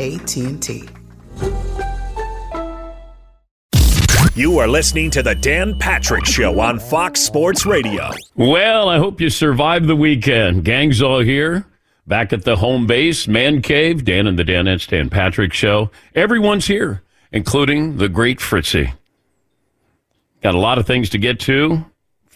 AT&T. You are listening to the Dan Patrick Show on Fox Sports Radio. Well, I hope you survived the weekend. Gang's all here. Back at the home base, man cave, Dan and the Danettes, Dan Patrick Show. Everyone's here, including the great Fritzy. Got a lot of things to get to.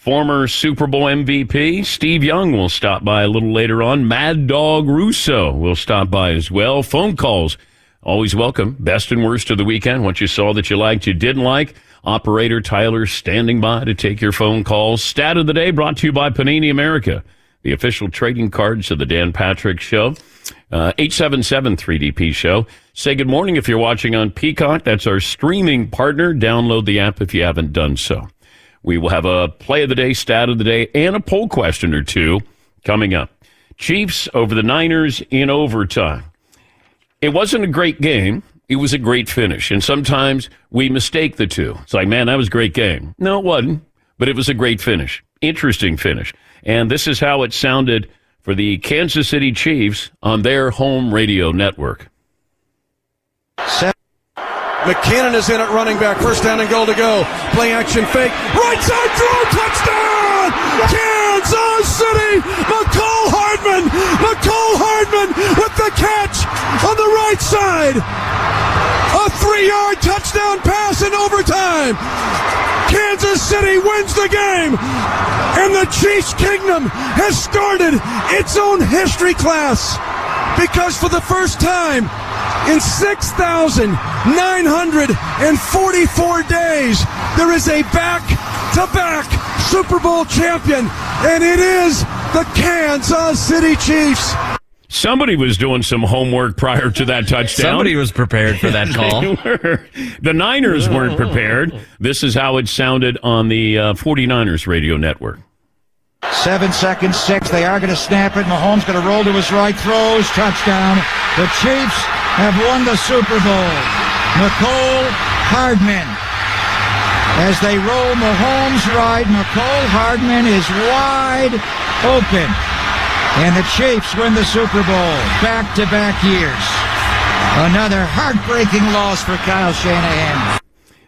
Former Super Bowl MVP Steve Young will stop by a little later on. Mad Dog Russo will stop by as well. Phone calls, always welcome. Best and worst of the weekend. What you saw that you liked, you didn't like. Operator Tyler standing by to take your phone calls. Stat of the day brought to you by Panini America, the official trading cards of the Dan Patrick Show. Uh, 877 3DP Show. Say good morning if you're watching on Peacock. That's our streaming partner. Download the app if you haven't done so. We will have a play of the day, stat of the day, and a poll question or two coming up. Chiefs over the Niners in overtime. It wasn't a great game it was a great finish. And sometimes we mistake the two. It's like, man, that was a great game. No, it wasn't, but it was a great finish. Interesting finish. And this is how it sounded for the Kansas City Chiefs on their home radio network. Set. McKinnon is in at running back. First down and goal to go. Play action fake. Right side throw. Touchdown! Kansas City! Mecole Hardman! Mecole Hardman with the catch on the right side. A three yard touchdown pass in overtime. Kansas City wins the game. And the Chiefs Kingdom has started its own history class. Because for the first time in 6,944 days, there is a back to back Super Bowl champion, and it is the Kansas City Chiefs. Somebody was doing some homework prior to that touchdown. Somebody was prepared for that call. the Niners weren't prepared. This is how it sounded on the uh, 49ers radio network. Seven seconds, six. They are going to snap it. Mahomes going to roll to his right, throws, touchdown. The Chiefs have won the Super Bowl. Mecole Hardman. As they roll Mahomes right, Mecole Hardman is wide open. And the Chiefs win the Super Bowl back to back years. Another heartbreaking loss for Kyle Shanahan.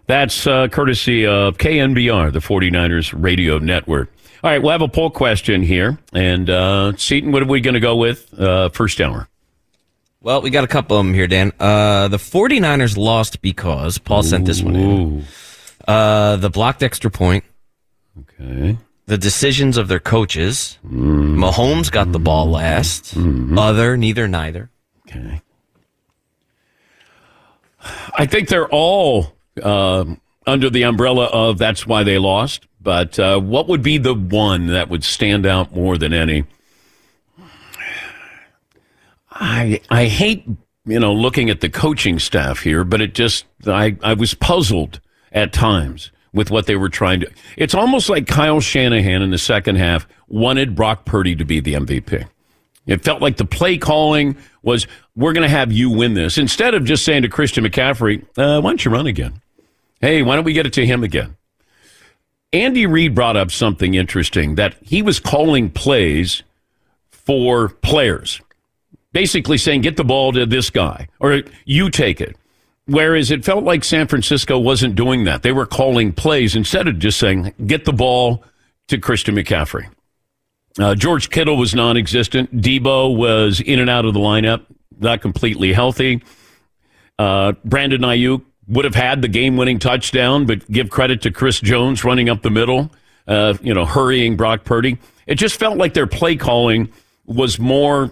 That's uh, courtesy of KNBR, the 49ers radio network. All right, we'll have a poll question here. And uh, Seton, what are we going to go with uh, first hour? Well, we got a couple of them here, Dan. Uh, the 49ers lost because Paul sent this one in. Uh, the blocked extra point. Okay the decisions of their coaches. Mm. Mahomes got the ball last. Mm-hmm. Other, neither, neither. Okay. I think they're all uh, under the umbrella of that's why they lost. But uh, what would be the one that would stand out more than any? I I hate you know looking at the coaching staff here, but it just I I was puzzled at times with what they were trying to. It's almost like Kyle Shanahan in the second half wanted Brock Purdy to be the MVP. It felt like the play calling was, we're going to have you win this. Instead of just saying to Christian McCaffrey, uh, why don't you run again? Hey, why don't we get it to him again? Andy Reid brought up something interesting that he was calling plays for players, basically saying, get the ball to this guy or you take it. Whereas it felt like San Francisco wasn't doing that. They were calling plays instead of just saying, get the ball to Christian McCaffrey. Uh, George Kittle was non existent. Debo was in and out of the lineup, not completely healthy. Uh, Brandon Aiyuk would have had the game winning touchdown, but give credit to Chris Jones running up the middle, uh, you know, hurrying Brock Purdy. It just felt like their play calling was more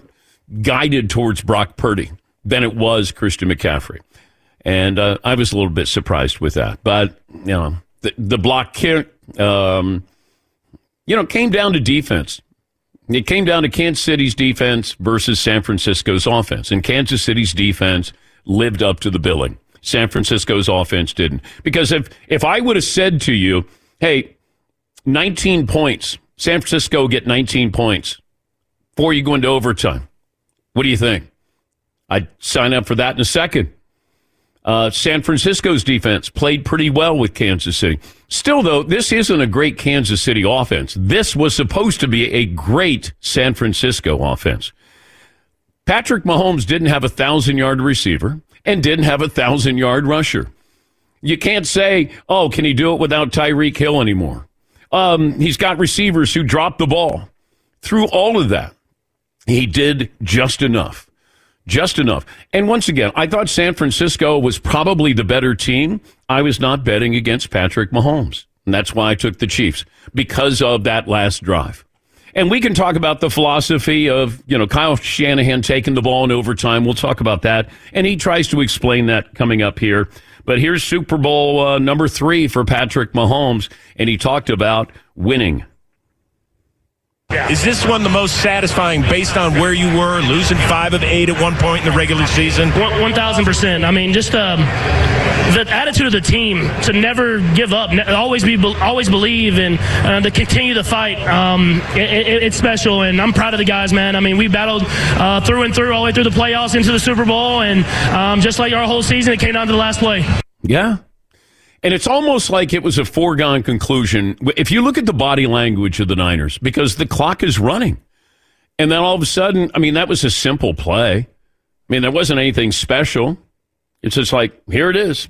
guided towards Brock Purdy than it was Christian McCaffrey. And uh, I was a little bit surprised with that. But, you know, the, the block, um, you know, came down to defense. It came down to Kansas City's defense versus San Francisco's offense. And Kansas City's defense lived up to the billing. San Francisco's offense didn't. Because if, if I would have said to you, hey, 19 points, San Francisco get 19 points before you go into overtime, what do you think? I'd sign up for that in a second. Uh, San Francisco's defense played pretty well with Kansas City. Still, though, this isn't a great Kansas City offense. This was supposed to be a great San Francisco offense. Patrick Mahomes didn't have a thousand yard receiver and didn't have a thousand yard rusher. You can't say, oh, can he do it without Tyreek Hill anymore? Um, he's got receivers who drop the ball. Through all of that, he did just enough just enough. And once again, I thought San Francisco was probably the better team. I was not betting against Patrick Mahomes. And that's why I took the Chiefs because of that last drive. And we can talk about the philosophy of, you know, Kyle Shanahan taking the ball in overtime. We'll talk about that. And he tries to explain that coming up here. But here's Super Bowl uh, number three for Patrick Mahomes. And he talked about winning. Is this one the most satisfying based on where you were, losing five of eight at one point in the regular season? 1,000%. I mean, just um, the attitude of the team to never give up, always be, always believe, and uh, to continue the fight. Um, it, it, it's special, and I'm proud of the guys, man. I mean, we battled uh, through and through all the way through the playoffs into the Super Bowl, and um, just like our whole season, it came down to the last play. Yeah, and it's almost like it was a foregone conclusion. If you look at the body language of the Niners, because the clock is running. And then all of a sudden, I mean, that was a simple play. I mean, there wasn't anything special. It's just like, here it is.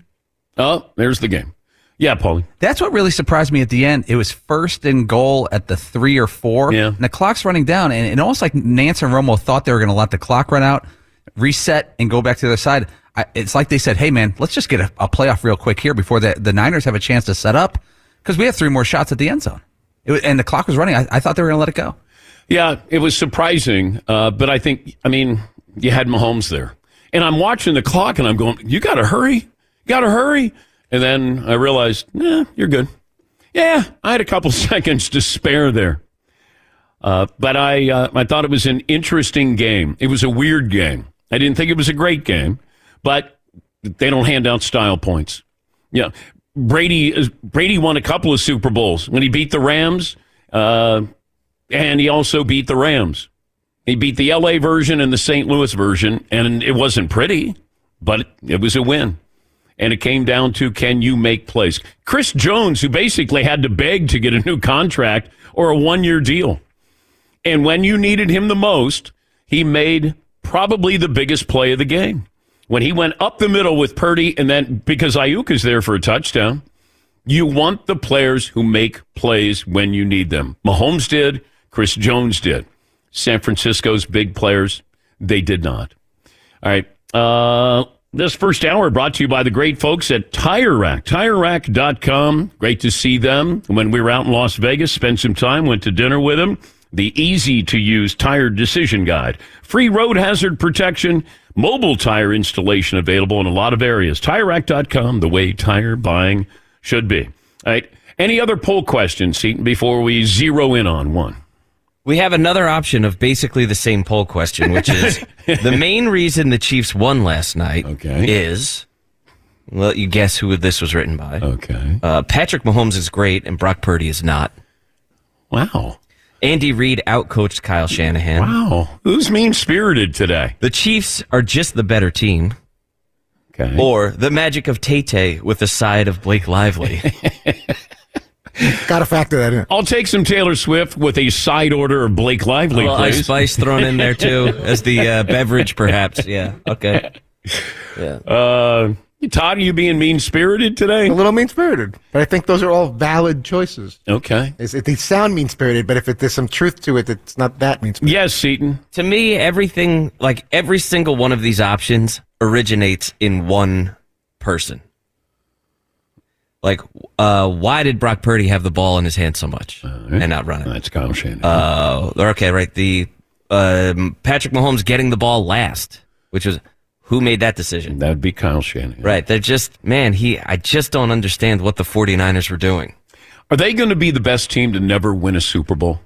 Oh, there's the game. Yeah, Paulie. That's what really surprised me at the end. It was first and goal at the three or four. Yeah. And the clock's running down. And it almost like Nantz and Romo thought they were going to let the clock run out, reset, and go back to the other side. I, it's like they said, "Hey, man, let's just get a, a, playoff real quick here before the the Niners have a chance to set up because we have three more shots at the end zone." It, and the clock was running. I, I thought they were going to let it go. Yeah, it was surprising, uh, but I think, I mean, you had Mahomes there, and I'm watching the clock, and I'm going, "You got to hurry, you got to hurry." And then I realized, "Yeah, you're good." Yeah, I had a couple seconds to spare there. Uh, but I, uh, I thought it was an interesting game. It was a weird game. I didn't think it was a great game but they don't hand out style points. Yeah, Brady Brady won a couple of Super Bowls when he beat the Rams, uh, and he also beat the Rams. He beat the L.A. version and the St. Louis version, and it wasn't pretty, but it was a win. And it came down to can you make plays? Chris Jones, who basically had to beg to get a new contract or a one year deal. And when you needed him the most, he made probably the biggest play of the game when he went up the middle with Purdy, and then because Aiyuk is there for a touchdown, you want the players who make plays when you need them. Mahomes did, Chris Jones did. San Francisco's big players, they did not. All right. Uh, this first hour brought to you by the great folks at Tire Rack. TireRack.com. Great to see them. When we were out in Las Vegas, spent some time, went to dinner with them. The easy to use tire decision guide. Free road hazard protection Mobile tire installation available in a lot of areas. TireRack.com, the way tire buying should be. All right. Any other poll questions, Seton, before we zero in on one? We have another option of basically the same poll question, which is the main reason the Chiefs won last night okay. is. Well, you guess who this was written by. Okay. Uh, Patrick Mahomes is great, and Brock Purdy is not. Wow. Andy Reid outcoached Kyle Shanahan. Wow. Who's mean spirited today? The Chiefs are just the better team. Okay. Or the magic of Tay Tay with the side of Blake Lively. Got to factor that in. I'll take some Taylor Swift with a side order of Blake Lively, A little ice please. spice thrown in there too as the uh, beverage, perhaps. Yeah. Okay. Yeah. Uh, Todd, are you being mean spirited today? A little mean spirited, but I think those are all valid choices. Okay. It's, it, they sound mean spirited, but if it, there's some truth to it, it's not that mean spirited. Yes, Seton. To me, everything, like every single one of these options, originates in one person. Like, uh, why did Brock Purdy have the ball in his hand so much and not run it? That's Kyle Shanahan. Uh, okay, right. The um, Patrick Mahomes getting the ball last, which was who made that decision? That'd be Kyle Shanahan. Right. They're just man. He. I just don't understand what the 49ers were doing. Are they going to be the best team to never win a Super Bowl?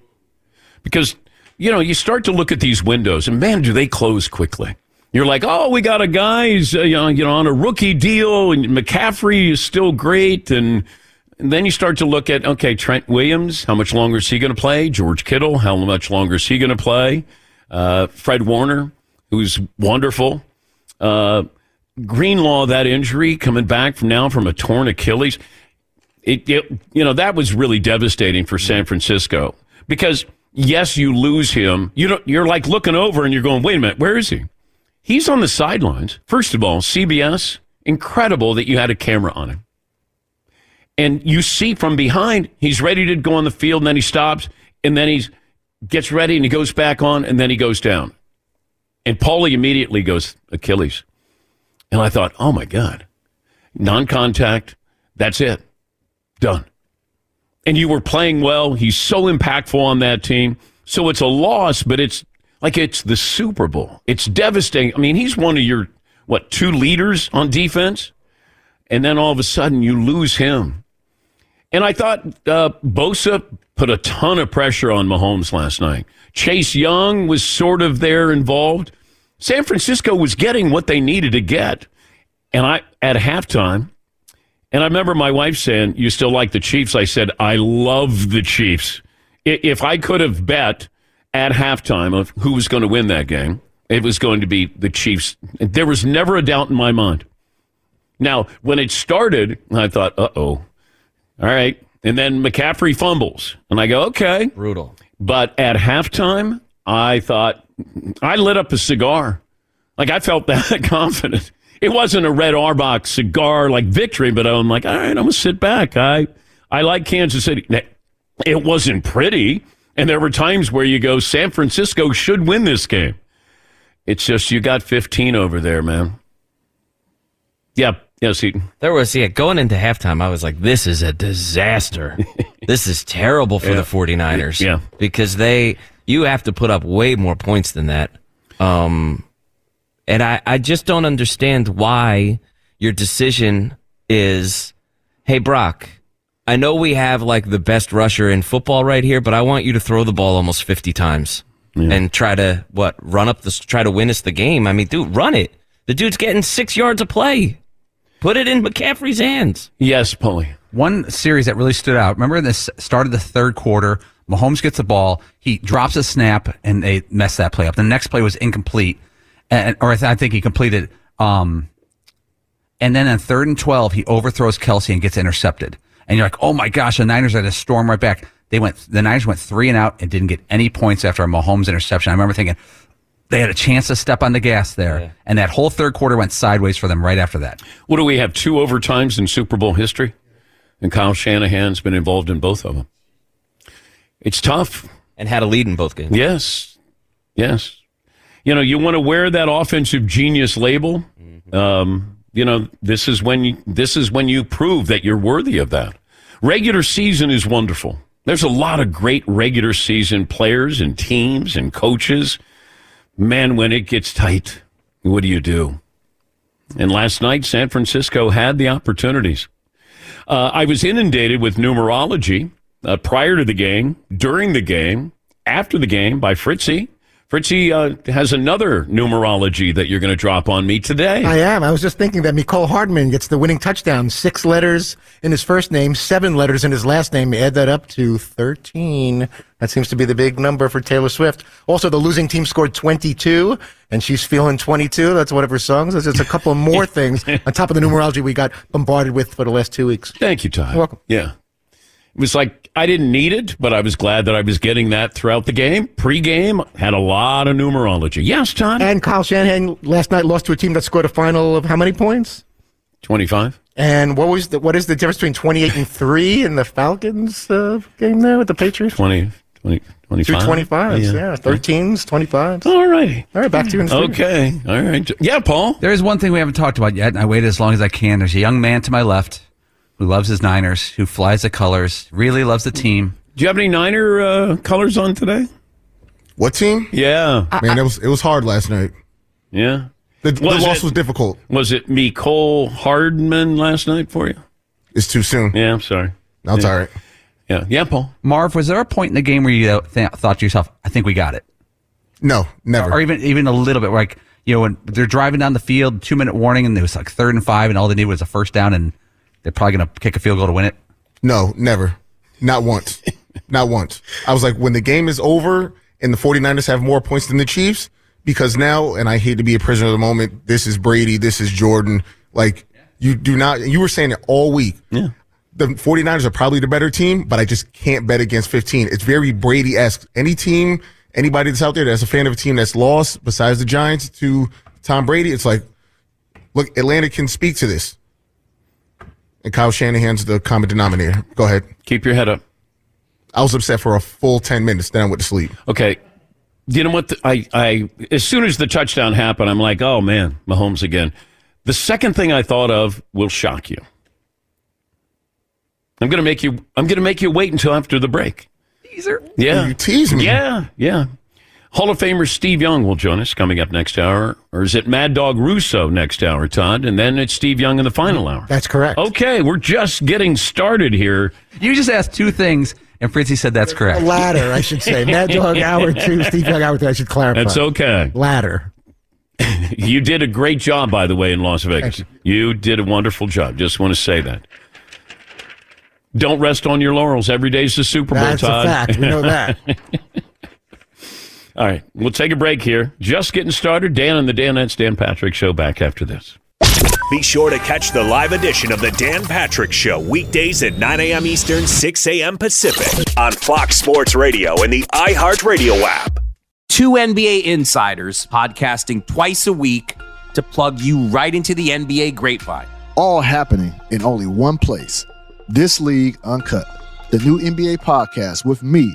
Because, you know, you start to look at these windows, and man, do they close quickly. You're like, oh, we got a guy who's, uh, you know, on a rookie deal, and McCaffrey is still great. And, and then you start to look at, okay, Trent Williams, how much longer is he going to play? George Kittle, how much longer is he going to play? Uh, Fred Warner, who's wonderful. Uh, Greenlaw, that injury coming back from now from a torn Achilles. It, it, you know, that was really devastating for San Francisco because yes, you lose him. You don't, you're like looking over and you're going, wait a minute, where is he? He's on the sidelines. First of all, CBS, incredible that you had a camera on him. And you see from behind, he's ready to go on the field, and then he stops, and then he gets ready, and he goes back on, and then he goes down. And Paulie immediately goes, Achilles. And I thought, oh my God, non contact, that's it. Done. And you were playing well. He's so impactful on that team. So it's a loss, but it's like it's the Super Bowl. It's devastating. I mean, he's one of your, what, two leaders on defense? And then all of a sudden you lose him. And I thought uh, Bosa put a ton of pressure on Mahomes last night. Chase Young was sort of there involved. San Francisco was getting what they needed to get. And I, at halftime, and I remember my wife saying, You still like the Chiefs? I said, I love the Chiefs. If I could have bet at halftime of who was going to win that game, it was going to be the Chiefs. There was never a doubt in my mind. Now, when it started, I thought, uh oh. All right. And then McCaffrey fumbles. And I go, okay. Brutal. But at halftime, I thought, I lit up a cigar. Like I felt that confident. It wasn't a Red Auerbach cigar like victory, but I'm like, all right, I'm gonna sit back. I I like Kansas City. It wasn't pretty, and there were times where you go, San Francisco should win this game. It's just you got 15 over there, man. Yeah, yes, Seton. There was yeah, going into halftime, I was like, this is a disaster. this is terrible for Yeah. the 49ers. Yeah. Because they you have to put up way more points than that. Um and I, I just don't understand why your decision is, hey Brock, I know we have like the best rusher in football right here, but I want you to throw the ball almost 50 times and try to what run up this try to win us the game. I mean, dude, run it. The dude's getting six yards of play. Put it in McCaffrey's hands. Yes, Paulie. One series that really stood out. Remember this started the third quarter. Mahomes gets the ball. He drops a snap and they mess that play up. The next play was incomplete, and or I, th- I think he completed. Um, and then on third and twelve, he overthrows Kelsey and gets intercepted. And you're like, oh my gosh, the Niners had to storm right back. They went. The Niners went three and out and didn't get any points after a Mahomes interception. I remember thinking they had a chance to step on the gas there, and that whole third quarter went sideways for them right after that. What do we have? Two overtimes in Super Bowl history? And Kyle Shanahan's been involved in both of them. It's tough. And had a lead in both games. Yes. Yes. You know, you want to wear that offensive genius label. Um, you know, this is when you, this is when you prove that you're worthy of that. Regular season is wonderful. There's a lot of great regular season players and teams and coaches. Man, when it gets tight, what do you do? And last night, San Francisco had the opportunities. Uh, I was inundated with numerology uh, prior to the game, during the game, after the game by Fritzy. Fritzy uh, has another numerology that you're going to drop on me today. I am. I was just thinking that Mecole Hardman gets the winning touchdown. Six letters in his first name, seven letters in his last name. Add that up to 13. That seems to be the big number for Taylor Swift. Also, the losing team scored 22, and she's feeling 22. That's one of her songs. There's just a couple more things on top of the numerology we got bombarded with for the last two weeks. Thank you, Todd. You're welcome. Yeah. It was like I didn't need it, but I was glad that I was getting that throughout the game. Pre-game had a lot of numerology. Yes, Todd. And Kyle Shanahan last night lost to a team that scored a final of how many points? Twenty-five. And what was the what is the difference between twenty eight and three in the Falcons uh, game there with the Patriots? 20, 20 25. Two twenty fives, yeah. Thirteens, twenty fives. All righty. All right, back to you in the studio. Okay. All right. Yeah, Paul. There is one thing we haven't talked about yet, and I waited as long as I can. There's a young man to my left who loves his Niners, who flies the colors, really loves the team. Do you have any Niner uh, colors on today? What team? Yeah. Man, it was it was hard last night. Yeah. The, the Was loss it- was difficult. Was it Mecole Hardman last night for you? It's too soon. Yeah, I'm sorry. That's yeah. all right. Yeah, yeah, Paul. Marv, was there a point in the game where you uh, th- thought to yourself, "I think we got it"? No, never. Or even even a little bit, like you know, when they're driving down the field, two minute warning, and it was like third and five, and all they needed was a first down, and they're probably going to kick a field goal to win it. No, never. Not once. Not once. I was like, when the game is over and the 49ers have more points than the Chiefs, because now, and I hate to be a prisoner of the moment, this is Brady, this is Jordan. Like, you do not, you were saying it all week. Yeah. The 49ers are probably the better team, but I just can't bet against 15. It's very Brady esque. Any team, anybody that's out there that's a fan of a team that's lost, besides the Giants, to Tom Brady, it's like, look, Atlanta can speak to this. And Kyle Shanahan's the common denominator. Go ahead. Keep your head up. I was upset for a full 10 minutes, then I went to sleep. Okay. You know what? The, I, I, as soon as the touchdown happened, I'm like, oh man, Mahomes again. The second thing I thought of will shock you. I'm gonna make you. I'm gonna make you wait until after the break. Teaser. Yeah, You tease me. yeah, yeah. Hall of Famer Steve Young will join us coming up next hour, or is it Mad Dog Russo next hour, Todd? And then it's Steve Young in the final hour. That's correct. Okay, we're just getting started here. You just asked two things, and Fritzy said that's A correct. ladder, I should say. Mad Dog Hour two, Steve Young Hour two. I should clarify. That's okay. Ladder. You did a great job, by the way, in Las Vegas. Thank You did a wonderful job. Just want to say that. Don't rest on your laurels. Every day's the Super Bowl, That's Todd. a fact. We know that. All right, we'll take a break here. Just getting started. Dan and the Danettes, Dan Patrick Show back after this. Be sure to catch the live edition of the Dan Patrick Show weekdays at 9 a.m. Eastern, 6 a.m. Pacific on Fox Sports Radio and the iHeartRadio app. Two NBA insiders podcasting twice a week to plug you right into the NBA grapevine. all happening in only one place. This League Uncut, the new NBA podcast with me,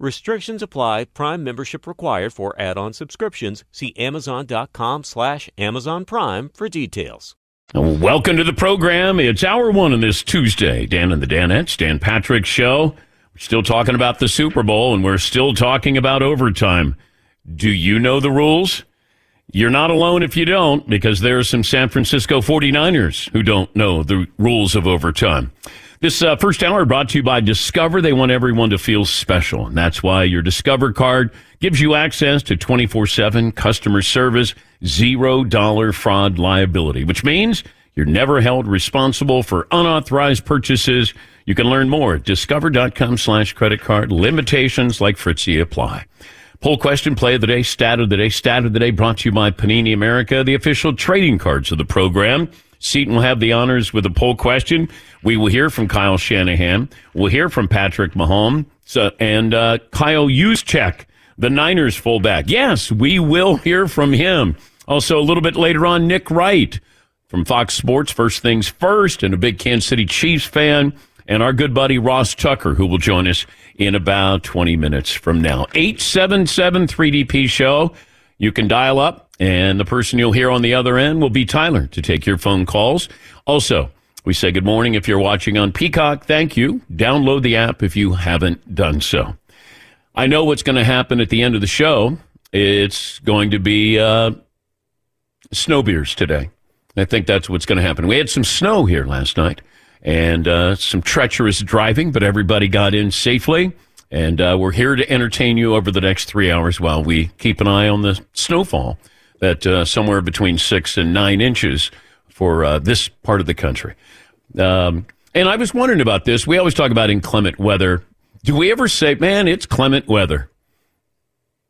Restrictions apply. Prime membership required for add-on subscriptions. See Amazon.com slash Amazon Prime for details. Welcome to the program. It's hour one on this Tuesday. Dan and the Danettes, Dan Patrick Show. We're still talking about the Super Bowl, and we're still talking about overtime. Do you know the rules? You're not alone if you don't, because there are some San Francisco 49ers who don't know the rules of overtime. This uh, first hour brought to you by Discover. They want everyone to feel special, and that's why your Discover card gives you access to 24 7 customer service, zero dollar fraud liability, which means you're never held responsible for unauthorized purchases. You can learn more at discover.com slash credit card. Limitations like Fritzy apply. Poll question, play of the day, stat of the day, stat of the day brought to you by Panini America, the official trading cards of the program. Seton will have the honors with a poll question. We will hear from Kyle Shanahan. We'll hear from Patrick Mahomes so, and uh, Kyle Juszczyk, the Niners fullback. Yes, we will hear from him. Also, a little bit later on, Nick Wright from Fox Sports, First Things First, and a big Kansas City Chiefs fan, and our good buddy Ross Tucker, who will join us in about 20 minutes from now. 877 3DP Show. You can dial up, and the person you'll hear on the other end will be Tyler to take your phone calls. Also, we say good morning if you're watching on Peacock. Thank you. Download the app if you haven't done so. I know what's going to happen at the end of the show. It's going to be uh, snow beers today. I think that's what's going to happen. We had some snow here last night and uh, some treacherous driving, but everybody got in safely. And uh, we're here to entertain you over the next three hours while we keep an eye on the snowfall that uh, somewhere between six and nine inches for uh, this part of the country. Um, and I was wondering about this. We always talk about inclement weather. Do we ever say, man, it's clement weather?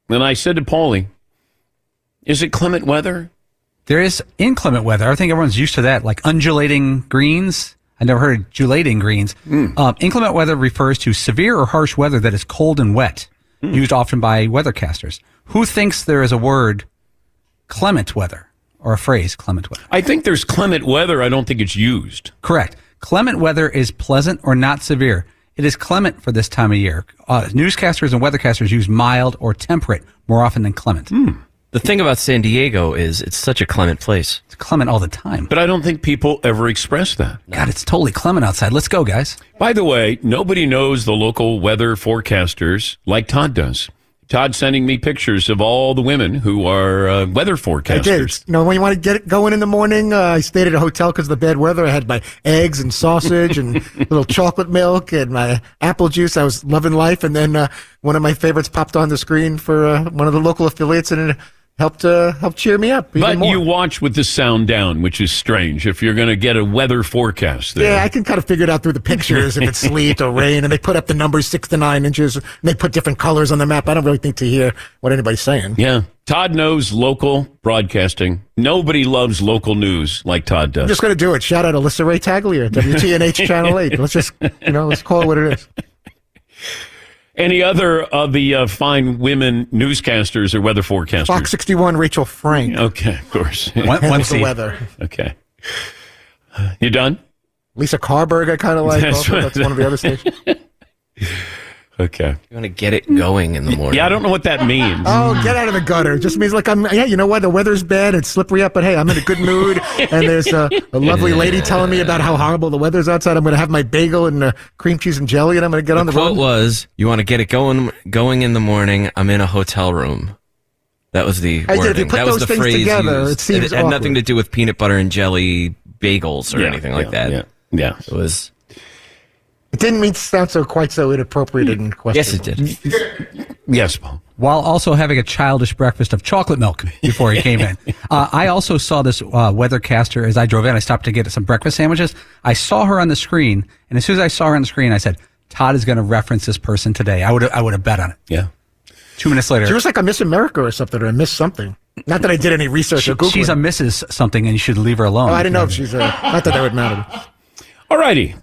And I said to Paulie, is it clement weather? There is inclement weather. I think everyone's used to that, like undulating greens. I never heard of undulating greens. Hmm. Um, inclement weather refers to severe or harsh weather that is cold and wet, Hmm. used often by weathercasters. Who thinks there is a word clement weather or a phrase clement weather? I think there's clement weather. I don't think it's used. Correct. Clement weather is pleasant or not severe. It is clement for this time of year. Uh, newscasters and weathercasters use mild or temperate more often than clement. The thing about San Diego is it's such a clement place. It's clement all the time. But I don't think people ever express that. God, it's totally clement outside. Let's go, guys. By the way, nobody knows the local weather forecasters like Todd does. Todd sending me pictures of all the women who are uh, weather I forecasters. did. You know, when you want to get it going in the morning, uh, I stayed at a hotel because of the bad weather. I had my eggs and sausage and a little chocolate milk and my apple juice. I was loving life. And then uh, one of my favorites popped on the screen for uh, one of the local affiliates and it helped uh, helped cheer me up But more. you watch with the sound down, which is strange. If you're going to get a weather forecast there. Yeah, I can kind of figure it out through the pictures if it's sleet or rain, and they put up the numbers six to nine inches, and they put different colors on the map. I don't really think to hear what anybody's saying. Yeah. Todd knows local broadcasting. Nobody loves local news like Todd does. I'm just going to do it. Shout out Alyssa Ray Taglier, WTNH Channel 8. Let's just, you know, let's call it what it is. Any other of the uh, fine women newscasters or weather forecasters? Fox 61, Rachel Frank. Okay, of course. Handles the weather. Okay. You done? Lisa Carberg, I kind of like. That's also. right. That's one of the other stations. Okay. You want to get it going in the morning. Yeah, I don't know what that means. Oh, get out of the gutter. It just means like I'm, yeah, you know what? The weather's bad. It's slippery up, but hey, I'm in a good mood. And there's a, a lovely lady telling me about how horrible the weather's outside. I'm going to have my bagel and uh, cream cheese and jelly, and I'm going to get on the quote road. was, "You want to get it going going in the morning? I'm in a hotel room." That was the I did. wording. If you put that was those the things phrase together, used. it seems had nothing to do with peanut butter and jelly bagels or Yeah, anything like yeah, that. yeah, yeah. It was. It didn't mean to sound so quite so inappropriate and Yes, it did. Yes, Paul. While also having a childish breakfast of chocolate milk before he came in. Uh, I also saw this uh, weathercaster as I drove in. I stopped to get some breakfast sandwiches. I saw her on the screen, and as soon as I saw her on the screen, I said, Todd is going to reference this person today. I would I would have bet on it. Yeah. Two minutes later, She was like a Miss America or something, or a Miss something. Not that I did any research she- or Googling. she's a Mrs. something, and you should leave her alone. Oh, I didn't know if she's a. Not that that would matter. All righty.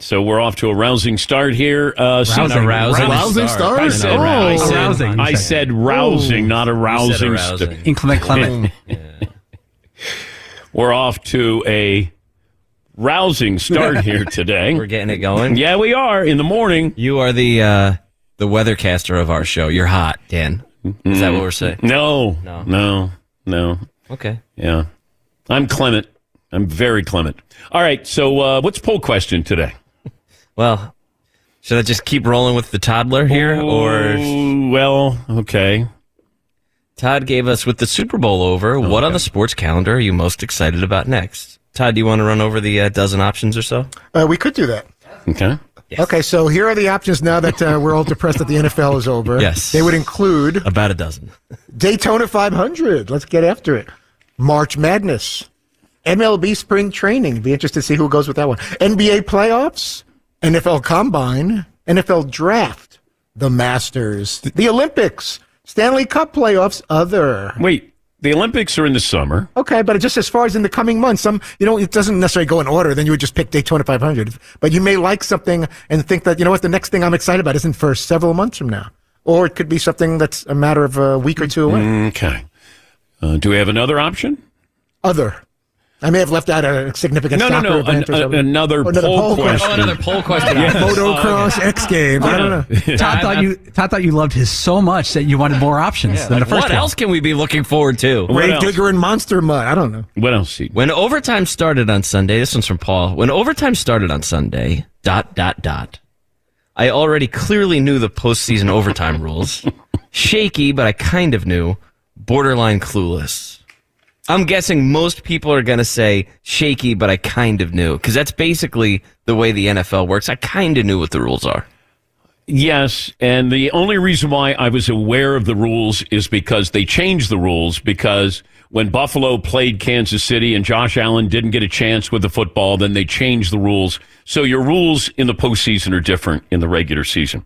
So we're off to a rousing start here. Uh, Rousing. Cindy- Rousing Rousing start? I said, Oh. I said, Arousing, I said. said rousing, not a rousing. arousing. st- Inclement Clement. We're off to a rousing start here today. We're getting it going. Yeah, we are in the morning. You are the uh, the weathercaster of our show. You're hot, Dan. Is that what we're saying? No, No. no, no. Okay. Yeah, I'm Clement. I'm very Clement. All right. So, uh, what's poll question today? Well, should I just keep rolling with the toddler here, or well, okay. Todd gave us with the Super Bowl over? What on the sports calendar are you most excited about next? Todd, do you want to run over the uh, dozen options or so? Uh, we could do that. Okay. Okay, so here are the options now that uh, we're all depressed that the NFL is over. Yes. They would include About a dozen. Daytona 500. Let's get after it. March Madness. MLB spring training. Be interested to see who goes with that one. NBA playoffs. NFL combine. NFL draft. The Masters. The Olympics. Stanley Cup playoffs. Other. Wait, the Olympics are in the summer. Okay, but just as far as in the coming months, some you know it doesn't necessarily go in order. Then you would just pick Daytona 500. But you may like something and think that you know what the next thing I'm excited about isn't for several months from now, or it could be something that's a matter of a week or two away. Okay. Uh, do we have another option? Other. I may have left out a significant No, no, no. event or An- something. another Or another poll question. Oh, another poll question. Yes. Motocross, X Games. I don't know. Todd thought you Todd thought you loved his so much that you wanted more options than the Like, first what one. else can we be looking forward to? What Ray? Digger and Monster Mud. I don't know. What else? When overtime started on Sunday, this one's from Paul. When overtime started on Sunday, dot, dot, dot, I already clearly knew the postseason overtime rules. Shaky, but I kind of knew. Borderline clueless. I'm guessing most people are going to say shaky, but I kind of knew. Because that's basically the way the NFL works. I kind of knew what the rules are. Yes, and the only reason why I was aware of the rules is because they changed the rules because when Buffalo played Kansas City and Josh Allen didn't get a chance with the football, then they changed the rules. So your rules in the postseason are different in the regular season.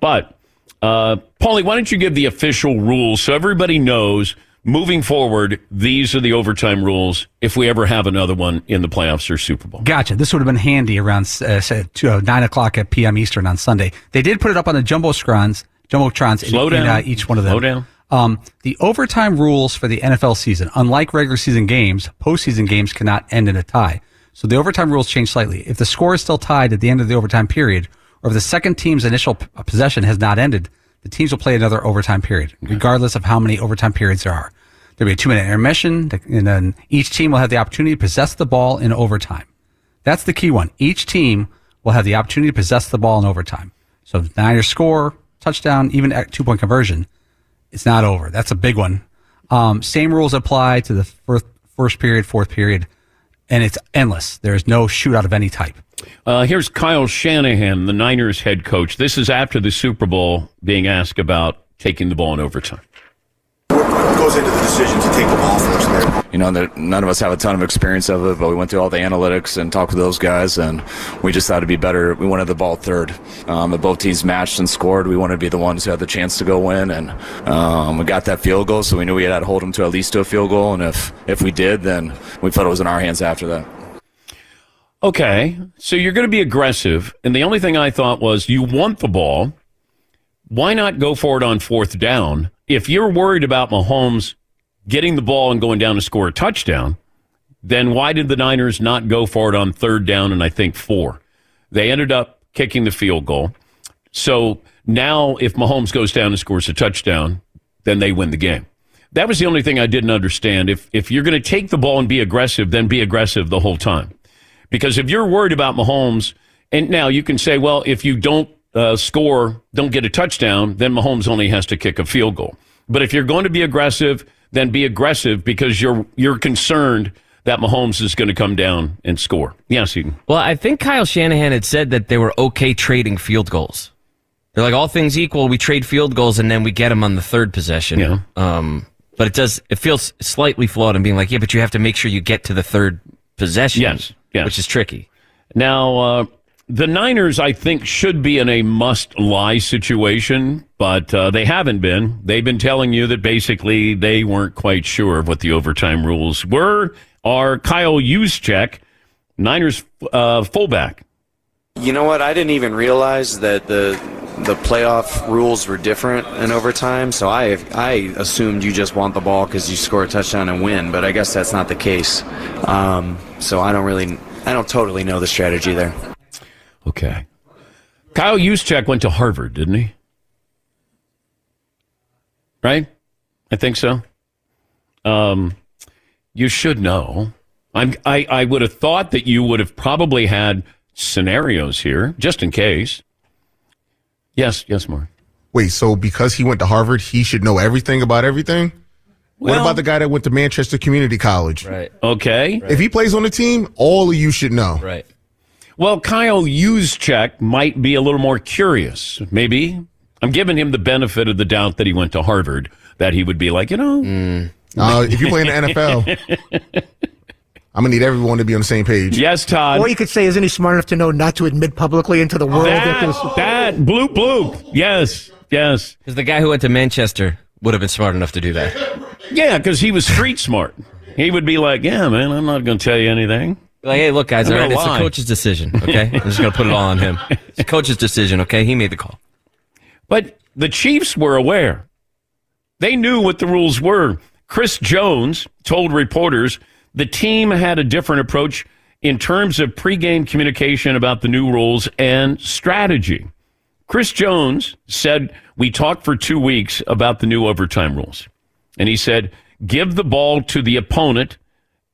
But uh, Paulie, why don't you give the official rules so everybody knows moving forward, these are the overtime rules if we ever have another one in the playoffs or Super Bowl. Gotcha. This would have been handy around uh, say, two, uh, nine o'clock at p.m. Eastern on Sunday. They did put it up on the jumbotrons, jumbotrons Slow in, in, down. uh, each one of them. Slow down. Um, the overtime rules for the NFL season, unlike regular season games, postseason games cannot end in a tie. So the overtime rules change slightly. If the score is still tied at the end of the overtime period, or if the second team's initial p- possession has not ended, the teams will play another overtime period, regardless of how many overtime periods there are. There'll be a two minute intermission, and then each team will have the opportunity to possess the ball in overtime. That's the key one. Each team will have the opportunity to possess the ball in overtime. So if Niners score, touchdown, even at two point conversion, it's not over. That's a big one. Um, same rules apply to the first, first period, fourth period, and it's endless. There is no shootout of any type. Uh, here's Kyle Shanahan, the Niners head coach. This is after the Super Bowl being asked about taking the ball in overtime. What goes into the decision to take the ball first there? You know, that none of us have a ton of experience of it, but we went through all the analytics and talked with those guys, and we just thought it'd be better. We wanted the ball third. Um, if both teams matched and scored, we wanted to be the ones who had the chance to go win, and um, we got that field goal, so we knew we had to hold them to at least to a field goal, and if if we did, then we felt it was in our hands after that. Okay, so you're going to be aggressive, and the only thing I thought was you want the ball. Why not go for it on fourth down? If you're worried about Mahomes getting the ball and going down to score a touchdown, then why did the Niners not go for it on third down and I think four? They ended up kicking the field goal. So now if Mahomes goes down and scores a touchdown, then they win the game. That was the only thing I didn't understand. If if you're going to take the ball and be aggressive, then be aggressive the whole time. Because if you're worried about Mahomes, and now you can say, well, if you don't uh, score, don't get a touchdown, then Mahomes only has to kick a field goal. But if you're going to be aggressive, then be aggressive because you're you're concerned that Mahomes is going to come down and score. Yes, Seton. Well, I think Kyle Shanahan had said that they were okay trading field goals. They're like all things equal, we trade field goals and then we get them on the third possession. Yeah. Um, but it does it feels slightly flawed in being like, yeah, but you have to make sure you get to the third possession. Yes, yes. which is tricky. Now, uh, the Niners, I think, should be in a must lie situation, but uh, they haven't been. They've been telling you that basically they weren't quite sure of what the overtime rules were. Are Kyle Juszczyk, Niners uh, fullback? You know what? I didn't even realize that the the playoff rules were different in overtime. So I I assumed you just want the ball because you score a touchdown and win. But I guess that's not the case. Um, so I don't really I don't totally know the strategy there. Okay. Kyle Juszczyk went to Harvard, didn't he? Right? I think so. Um, you should know. I'm, I, I would have thought that you would have probably had scenarios here, just in case. Yes, yes, Mark. Wait, so because he went to Harvard, he should know everything about everything? what about the guy that went to Manchester Community College? Right. Okay. If he plays on the team, all of you should know. Right. Well, Kyle Juszczyk might be a little more curious. Maybe I'm giving him the benefit of the doubt that he went to Harvard. That he would be like, you know, Uh, if you play in the NFL, I'm gonna need everyone to be on the same page. Yes, Todd. Or you could say, isn't he smart enough to know not to admit publicly into the world that there's that, that bloop bloop. Yes, yes. Because the guy who went to Manchester would have been smart enough to do that. Yeah, because he was street smart. He would be like, "Yeah, man, I'm not going to tell you anything." Like, hey, look, guys, all right, gonna it's the coach's decision, okay? I'm just going to put it all on him. It's the coach's decision, okay? He made the call. But the Chiefs were aware. They knew what the rules were. Chris Jones told reporters the team had a different approach in terms of pregame communication about the new rules and strategy. Chris Jones said, We talked for two weeks about the new overtime rules. And he said, Give the ball to the opponent,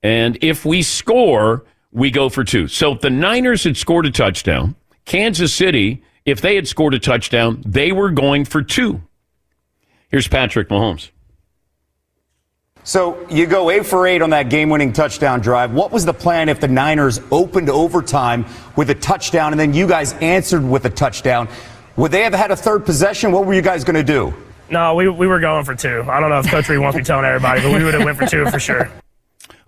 and if we score, we go for two. So if the Niners had scored a touchdown, Kansas City, if they had scored a touchdown, they were going for two. Here's Patrick Mahomes. So you go eight for eight on that game-winning touchdown drive. What was the plan if the Niners opened overtime with a touchdown and then you guys answered with a touchdown? Would they have had a third possession? What were you guys going to do? No, we, we were going for two. I don't know if Coach Reid wants me telling everybody, but we would have went for two for sure.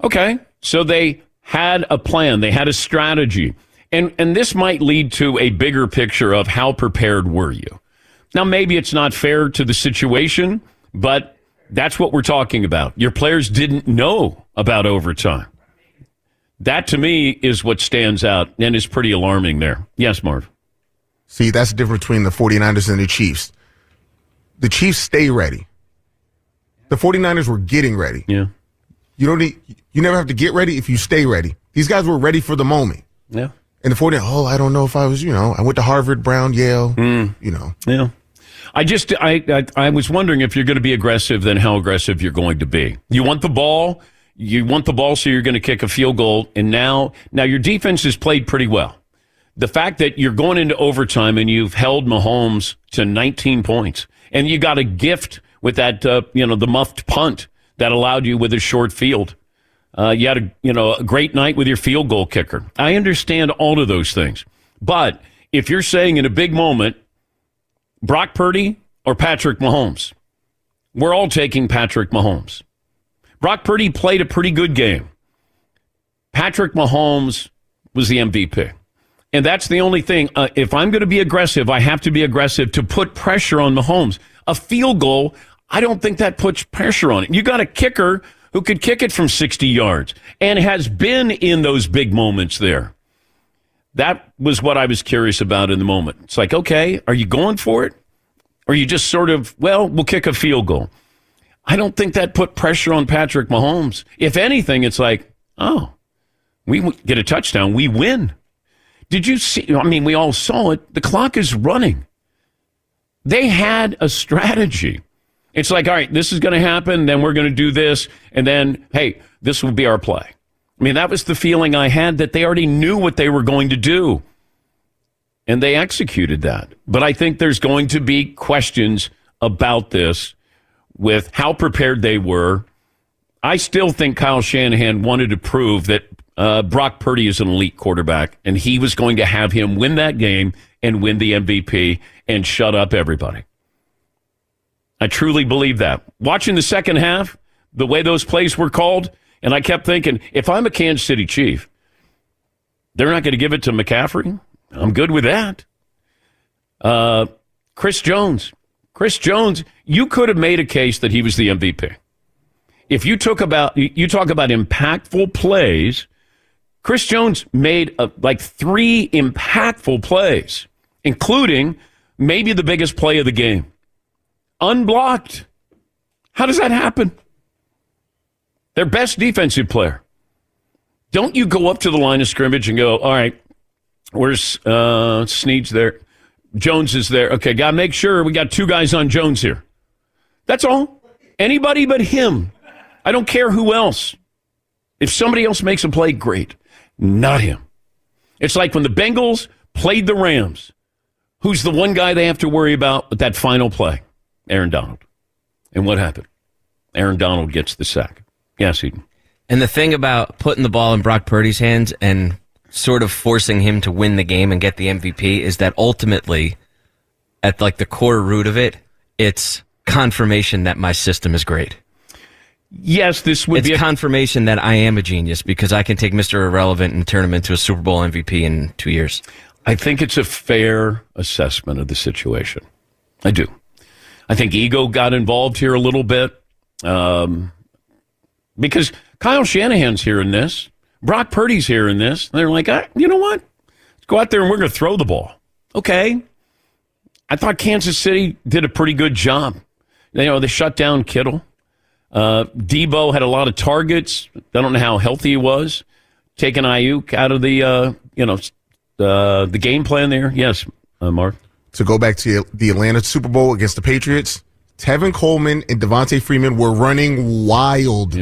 Okay. So they had a plan, they had a strategy. And and this might lead to a bigger picture of how prepared were you. Now maybe it's not fair to the situation, but that's what we're talking about. Your players didn't know about overtime. That to me is what stands out and is pretty alarming there. Yes, Marv. See, that's the difference between the 49ers and the Chiefs. The Chiefs stay ready. The 49ers were getting ready. Yeah. You don't need you never have to get ready if you stay ready. These guys were ready for the moment. Yeah. And the 49ers, oh, I don't know if I was, you know, I went to Harvard, Brown, Yale, mm. you know. Yeah. I just I, I I was wondering if you're going to be aggressive, then how aggressive you're going to be. You want the ball, you want the ball, so you're going to kick a field goal, and now now your defense has played pretty well. The fact that you're going into overtime and you've held Mahomes to 19 points, and you got a gift with that uh, you know the muffed punt that allowed you with a short field. Uh, you had a you know a great night with your field goal kicker. I understand all of those things, but if you're saying in a big moment Brock Purdy or Patrick Mahomes? We're all taking Patrick Mahomes. Brock Purdy played a pretty good game. Patrick Mahomes was the MVP. And that's the only thing. Uh, if I'm going to be aggressive, I have to be aggressive to put pressure on Mahomes. A field goal, I don't think that puts pressure on it. You got a kicker who could kick it from 60 yards and has been in those big moments there. That was what I was curious about in the moment. It's like, okay, are you going for it? Or you just sort of, well, we'll kick a field goal. I don't think that put pressure on Patrick Mahomes. If anything, it's like, oh, we get a touchdown, we win. Did you see? I mean, we all saw it. The clock is running. They had a strategy. It's like, all right, this is going to happen, then we're going to do this, and then, hey, this will be our play. I mean, that was the feeling I had that they already knew what they were going to do. And they executed that. But I think there's going to be questions about this with how prepared they were. I still think Kyle Shanahan wanted to prove that uh, Brock Purdy is an elite quarterback, and he was going to have him win that game and win the MVP and shut up everybody. I truly believe that. Watching the second half, the way those plays were called, and I kept thinking, if I'm a Kansas City Chief, they're not going to give it to McCaffrey. I'm good with that. Uh, Chris Jones. Chris Jones, you could have made a case that he was the MVP. If you took about you talk about impactful plays, Chris Jones made uh, like three impactful plays, including maybe the biggest play of the game. Unblocked. How does that happen? Their best defensive player. Don't you go up to the line of scrimmage and go, all right, where's uh, Sneed's there? Jones is there. Okay, got to make sure we got two guys on Jones here. That's all. Anybody but him. I don't care who else. If somebody else makes a play, great. Not him. It's like when the Bengals played the Rams. Who's the one guy they have to worry about with that final play? Aaron Donald. And what happened? Aaron Donald gets the sack. Yes, Eden. And the thing about putting the ball in Brock Purdy's hands and sort of forcing him to win the game and get the MVP is that ultimately, at like the core root of it, it's confirmation that my system is great. Yes, this would it's be a- confirmation that I am a genius because I can take Mr. Irrelevant and turn him into a Super Bowl MVP in two years. I think it's a fair assessment of the situation. I do. I think ego got involved here a little bit um, because Kyle Shanahan's hearing this. Brock Purdy's hearing this. They're like, ah, you know what? Let's go out there and we're going to throw the ball. Okay. I thought Kansas City did a pretty good job. You know, they shut down Kittle. Uh, Deebo had a lot of targets. I don't know how healthy he was. Taking Aiyuk out of the, uh, you know, uh, the game plan there. Yes, uh, Mark. To go back to the Atlanta Super Bowl against the Patriots, Tevin Coleman and Devonta Freeman were running wild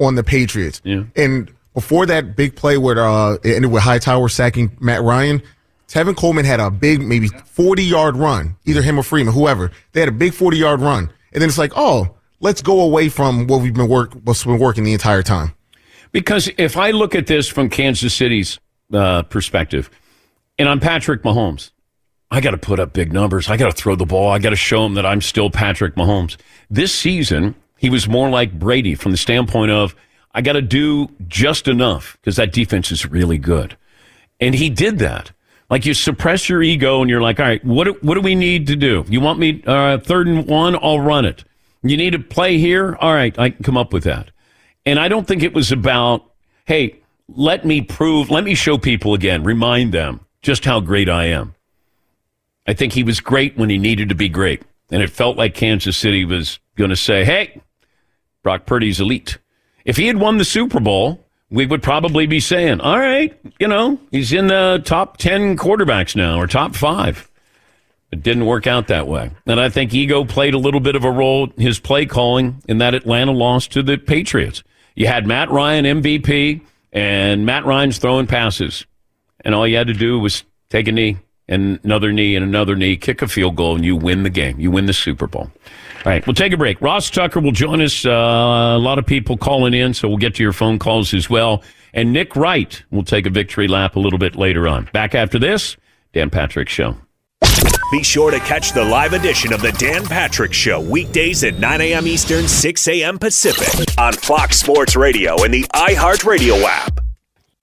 on the Patriots. Yeah. And before that big play where uh, it ended with Hightower sacking Matt Ryan, Tevin Coleman had a big, maybe 40 yard run, either him or Freeman, whoever. They had a big 40 yard run. And then it's like, oh, let's go away from what we've been work, what's been working the entire time. Because if I look at this from Kansas City's uh, perspective, and I'm Patrick Mahomes, I got to put up big numbers. I got to throw the ball. I got to show them that I'm still Patrick Mahomes. This season, he was more like Brady from the standpoint of I got to do just enough because that defense is really good. And he did that. Like you suppress your ego and you're like, all right, what do, what do we need to do? You want me uh, third and one? I'll run it. You need to play here? All right, I can come up with that. And I don't think it was about, hey, let me prove, let me show people again, remind them just how great I am. I think he was great when he needed to be great. And it felt like Kansas City was going to say, hey, Brock Purdy's elite. If he had won the Super Bowl, we would probably be saying, all right, you know, he's in the top 10 quarterbacks now or top five. It didn't work out that way. And I think ego played a little bit of a role, in his play calling, in that Atlanta lost to the Patriots. You had Matt Ryan MVP, and Matt Ryan's throwing passes. And all you had to do was take a knee and another knee and another knee, kick a field goal, and you win the game. You win the Super Bowl. All right, we'll take a break. Ross Tucker will join us. Uh, a lot of people calling in, so we'll get to your phone calls as well. And Nick Wright will take a victory lap a little bit later on. Back after this, Dan Patrick Show. Be sure to catch the live edition of the Dan Patrick Show weekdays at 9 a.m. Eastern, 6 a.m. Pacific on Fox Sports Radio and the iHeartRadio app.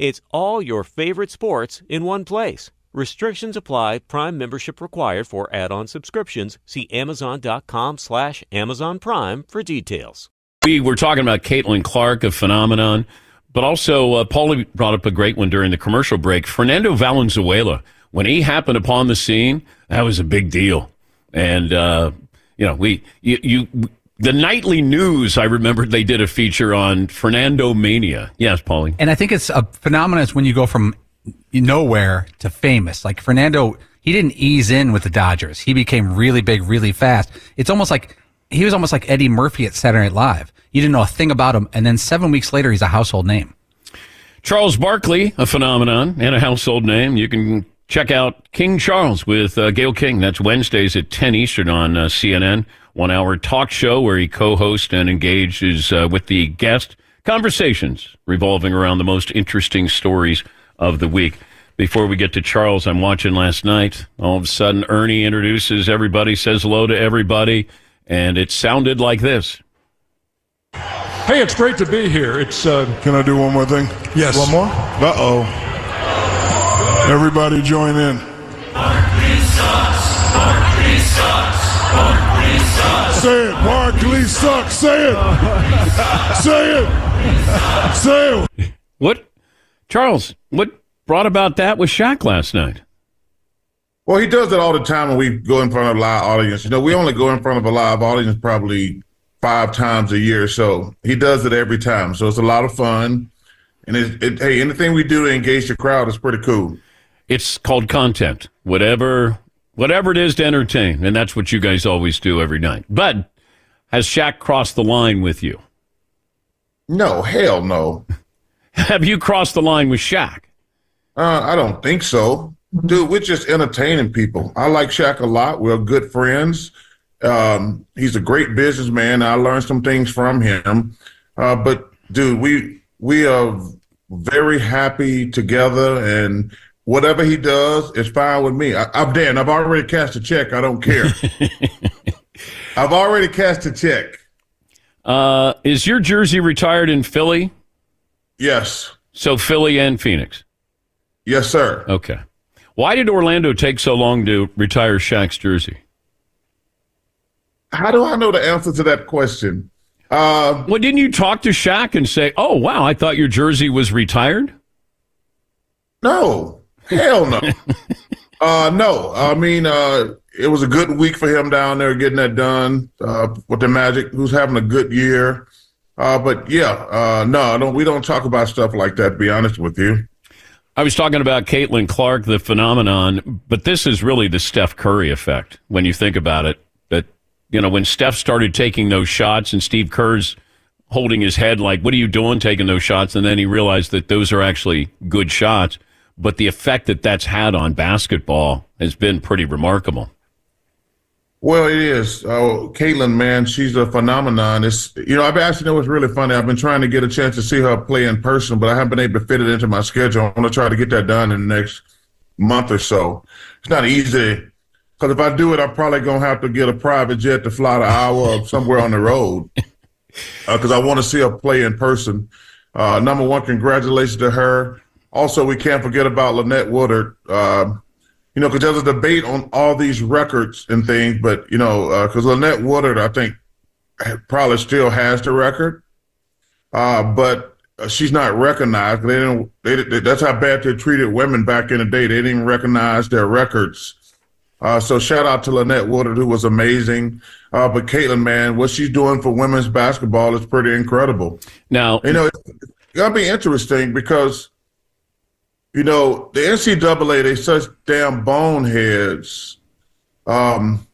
It's all your favorite sports in one place. Restrictions apply. Prime membership required for add-on subscriptions. See Amazon.com slash Amazon Prime for details. We were talking about Caitlin Clark, a phenomenon, but also uh, Paulie brought up a great one during the commercial break. Fernando Valenzuela, when he happened upon the scene, that was a big deal. And, uh, you know, we, you, you, the nightly news, I remember they did a feature on Fernando Mania. Yes, Paulie. And I think it's a phenomenon is when you go from nowhere to famous. Like Fernando, he didn't ease in with the Dodgers. He became really big, really fast. It's almost like he was almost like Eddie Murphy at Saturday Night Live. You didn't know a thing about him, and then seven weeks later, he's a household name. Charles Barkley, a phenomenon and a household name. You can check out King Charles with uh, Gayle King. That's Wednesdays at 10 Eastern on uh, CNN. One hour talk show where he co hosts and engages uh, with the guest. Conversations revolving around the most interesting stories of the week. Before we get to Charles, I'm watching last night. All of a sudden, Ernie introduces everybody, says hello to everybody, and it sounded like this. Hey, it's great to be here. It's uh, Can I do one more thing? Yes. One more? Uh oh. Everybody join in. Say it. Barkley sucks. Say it. Say it. Say it. What, Charles, what brought about that with Shaq last night? Well, he does that all the time when we go in front of a live audience. You know, we only go in front of a live audience probably five times a year. So he does it every time. So it's a lot of fun. And it, it, hey, anything we do to engage the crowd is pretty cool. It's called content. Whatever whatever it is to entertain, and that's what you guys always do every night. But has Shaq crossed the line with you? No, hell no. Have you crossed the line with Shaq? Uh, I don't think so. Dude, we're just entertaining people. I like Shaq a lot. We're good friends. Um, he's a great businessman. I learned some things from him. Uh, but dude, we we are very happy together and whatever he does is fine with me. I, I'm Dan. I've already cashed a check. I don't care. I've already cashed a check. Uh, is your jersey retired in Philly? Yes. So Philly and Phoenix. Yes, sir. Okay. Why did Orlando take so long to retire Shaq's jersey? How do I know the answer to that question? Uh, well, didn't you talk to Shaq and say, "Oh, wow, I thought your jersey was retired"? No, hell no. uh, no, I mean, uh, it was a good week for him down there getting that done uh, with the Magic, who's having a good year. Uh, but yeah, uh, no, don't, we don't talk about stuff like that. To be honest with you. I was talking about Caitlin Clark, the phenomenon, but this is really the Steph Curry effect when you think about it. That you know, when Steph started taking those shots and Steve Kerr's holding his head like, "What are you doing, taking those shots?" and then he realized that those are actually good shots. But the effect that that's had on basketball has been pretty remarkable. Well, it is. Uh, Caitlin, man, she's a phenomenon. It's you know, I've actually know what's really funny. I've been trying to get a chance to see her play in person, but I haven't been able to fit it into my schedule. I'm going to try to get that done in the next month or so. It's not easy Because if I do it, I'm probably gonna have to get a private jet to fly the hour somewhere on the road. Because uh, I want to see her play in person. Uh, number one, congratulations to her. Also, we can't forget about Lynette Woodard. Uh, you know, because there's a debate on all these records and things, but you know, because uh, Lynette Woodard, I think, probably still has the record, uh, but she's not recognized. They didn't. They, they, that's how bad they treated women back in the day. They didn't even recognize their records. Uh, so shout out to Lynette Woodard, who was amazing. Uh, but Caitlin, man, what she's doing for women's basketball is pretty incredible. Now, you know, it's, it's gonna be interesting because, you know, the NCAA they such damn boneheads. Um,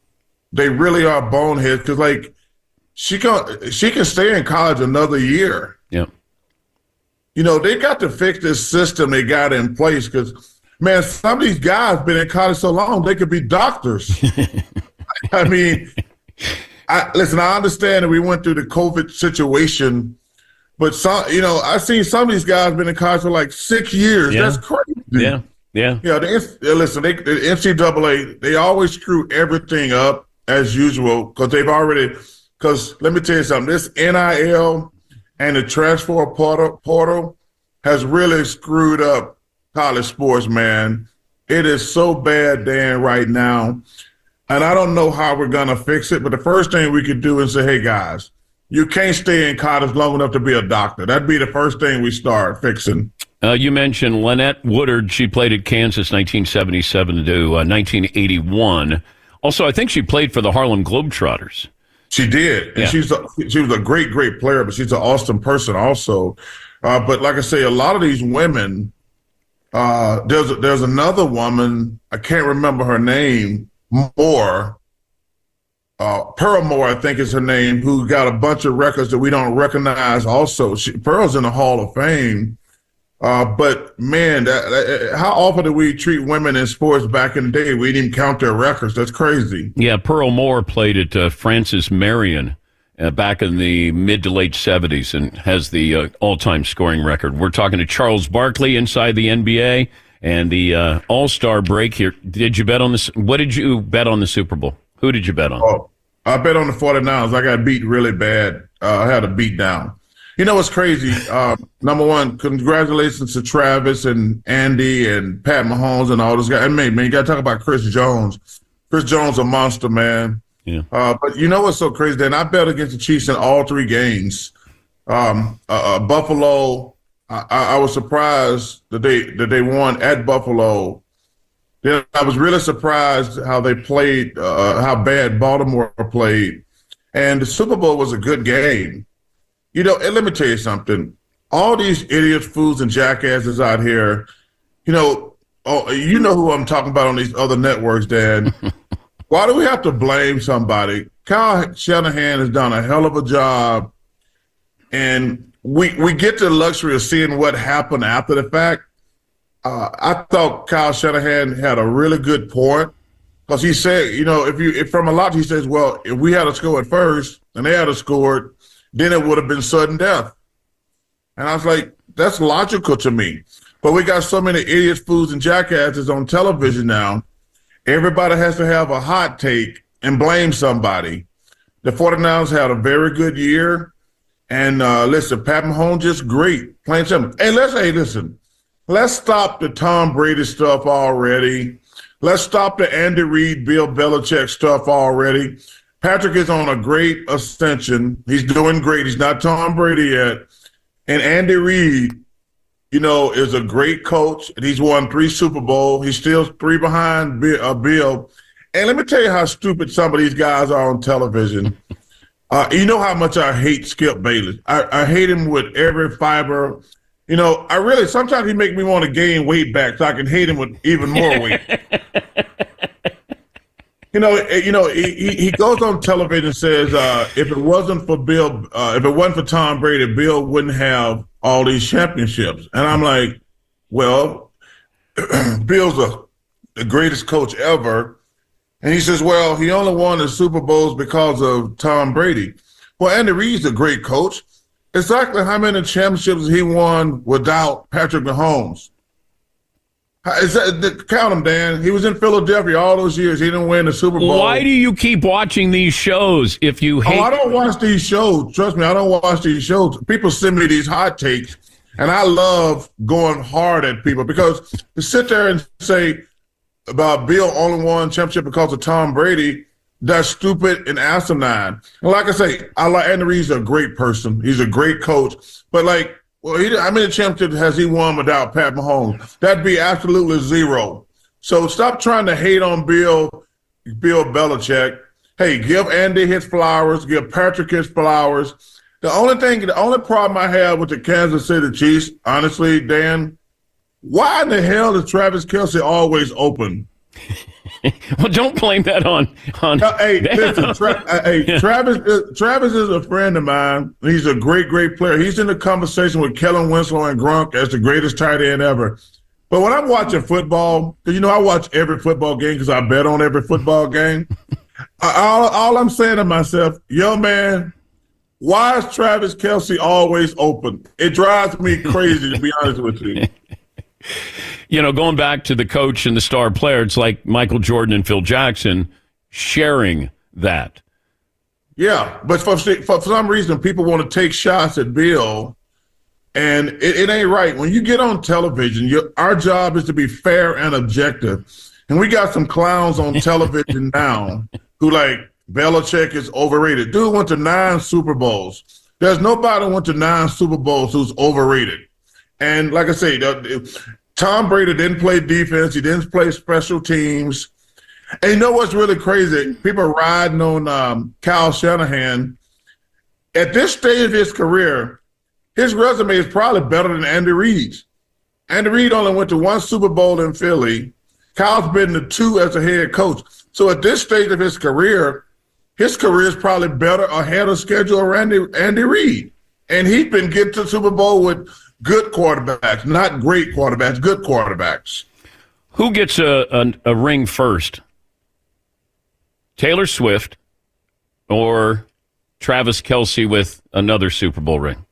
they really are boneheads because, like, she can she can stay in college another year. Yeah. You know, they got to fix this system they got in place because man, some of these guys been in college so long they could be doctors. I mean, I, listen, I understand that we went through the COVID situation, but some, you know, I've seen some of these guys been in college for like six years. Yeah. That's crazy. Yeah, yeah. Yeah, the, uh, listen, they, the NCAA, they always screw everything up as usual because they've already, because let me tell you something, this NIL and the transfer portal, portal has really screwed up college sports, man. It is so bad, Dan, right now. And I don't know how we're going to fix it, but the first thing we could do is say, hey, guys, you can't stay in college long enough to be a doctor. That'd be the first thing we start fixing. Uh, you mentioned Lynette Woodard. She played at Kansas 1977 to uh, 1981. Also, I think she played for the Harlem Globetrotters. She did. And Yeah. she's a, she was a great, great player, but she's an awesome person also. Uh, but like I say, a lot of these women, uh, there's there's another woman, I can't remember her name, Moore, uh, Pearl Moore, I think is her name, who got a bunch of records that we don't recognize also. She, Pearl's in the Hall of Fame. Uh, but man, that, that- how often did we treat women in sports back in the day? We didn't even count their records. That's crazy. Yeah, Pearl Moore played at uh, Francis Marion uh, back in the mid to late 70s and has the uh, all time scoring record. We're talking to Charles Barkley inside the NBA and the uh, All Star break here. Did you bet on this? What did you bet on the Super Bowl? Who did you bet on? Oh, I bet on the 49ers. I got beat really bad. Uh, I had a beat down. You know what's crazy? Uh, number one, congratulations to Travis and Andy and Pat Mahomes and all those guys. And man, man, you got to talk about Chris Jones. Chris Jones, a monster, man. Yeah. Uh, but you know what's so crazy? Dan, I bet against the Chiefs in all three games. Um, uh, uh, Buffalo, I, I I was surprised that they that they won at Buffalo. Then I was really surprised how they played, uh, how bad Baltimore played, and the Super Bowl was a good game. You know, and let me tell you something. All these idiots, fools, and jackasses out here, you know, oh, you know who I'm talking about on these other networks, Dan. Why do we have to blame somebody? Kyle Shanahan has done a hell of a job, and we we get the luxury of seeing what happened after the fact. Uh, I thought Kyle Shanahan had a really good point because he said, you know, if you if from a lot, he says, well, if we had a score at first and they had scored, then it would have been sudden death. And I was like, that's logical to me. But we got so many idiots, fools, and jackasses on television now. Everybody has to have a hot take and blame somebody. The 49ers had a very good year. And uh, listen, Pat Mahomes just great. playing simple. And let's hey, listen, let's stop the Tom Brady stuff already. Let's stop the Andy Reid, Bill Belichick stuff already. Patrick is on a great ascension. He's doing great. He's not Tom Brady yet. And Andy Reid, you know, is a great coach. And he's won three Super Bowl. He's still three behind Bill. Uh, And let me tell you how stupid some of these guys are on television. Uh, you know how much I hate Skip Bayless. I, I hate him with every fiber. You know, I really sometimes he make me want to gain weight back so I can hate him with even more weight. you know, eh, you know, he, he- he goes on television and says, uh, if it wasn't for Bill, uh, if it wasn't for Tom Brady, Bill wouldn't have all these championships. And I'm like, well, Bill's a, the greatest coach ever. And he says, well, he only won the Super Bowls because of Tom Brady. Well, Andy Reid's a great coach. Exactly how many championships he won without Patrick Mahomes? Is that, count him, Dan. He was in Philadelphia all those years. He didn't win the Super Bowl. Why do you keep watching these shows if you hate? Oh, I don't watch these shows. Trust me, I don't watch these shows. People send me these hot takes, and I love going hard at people because to sit there and say about Bill only won championship because of Tom Brady, that's stupid and asinine. And like I say, I like Andy Reid's a great person. He's a great coach, but like, well, he, how many championships has he won without Pat Mahomes? That'd be absolutely zero. So stop trying to hate on Bill, Bill Belichick. Hey, give Andy his flowers. Give Patrick his flowers. The only thing, the only problem I have with the Kansas City Chiefs, honestly, Dan, why in the hell is Travis Kelce always open? Well, don't blame that on on. Uh, hey, listen, Tra- uh, hey, Yeah. Travis. Uh, Travis is a friend of mine. He's a great, great player. He's in the conversation with Kellen Winslow and Gronk as the greatest tight end ever. But when I'm watching football, because you know I watch every football game because I bet on every football game. all, all I'm saying to myself, yo man, why is Travis Kelce always open? It drives me crazy to be honest with you. you know, going back to the coach and the star player, it's like Michael Jordan and Phil Jackson sharing that. Yeah, but for, for some reason, people want to take shots at Bill, and it, it ain't right. When you get on television, your, our job is to be fair and objective. And we got some clowns on television now who like Belichick is overrated. Dude went to nine Super Bowls. There's nobody went to nine Super Bowls who's overrated. And like I say, Tom Brady didn't play defense. He didn't play special teams. And you know what's really crazy? People are riding on um, Kyle Shanahan. At this stage of his career, his resume is probably better than Andy Reid's. Andy Reid only went to one Super Bowl in Philly. Kyle's been to two as a head coach. So at this stage of his career, his career is probably better ahead of schedule of Andy, Andy Reid. And he's been getting to Super Bowl with good quarterbacks, not great quarterbacks, good quarterbacks. Who gets a, a, a ring first? Taylor Swift or Travis Kelce with another Super Bowl ring?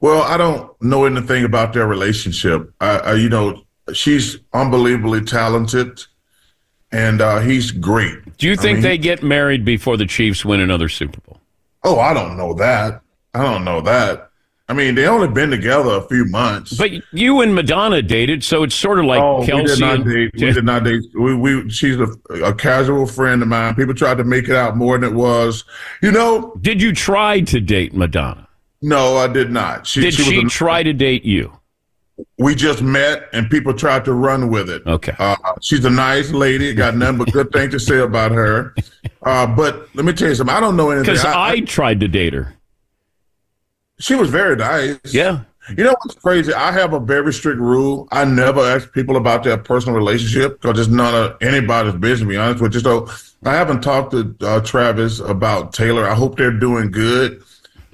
Well, I don't know anything about their relationship. I, I you know, she's unbelievably talented, and uh, he's great. Do you I think mean, they get married before the Chiefs win another Super Bowl? Oh, I don't know that. I don't know that. I mean, they only been together a few months. But you and Madonna dated, so it's sort of like oh, we did not date. We did not date. We, we she's a, a casual friend of mine. People tried to make it out more than it was. You know. Did you try to date Madonna? No, I did not. She, Did she, was a- try to date you? we just met and people tried to run with it. Okay. Uh, she's a nice lady. Got nothing but good things to say about her. Uh, but let me tell you something. I don't know anything. Because I, tried to date her. She was very nice. Yeah. You know what's crazy? I have a very strict rule. I never ask people about their personal relationship because it's none of anybody's business. To be honest with you, so I haven't talked to uh, Travis about Taylor. I hope they're doing good.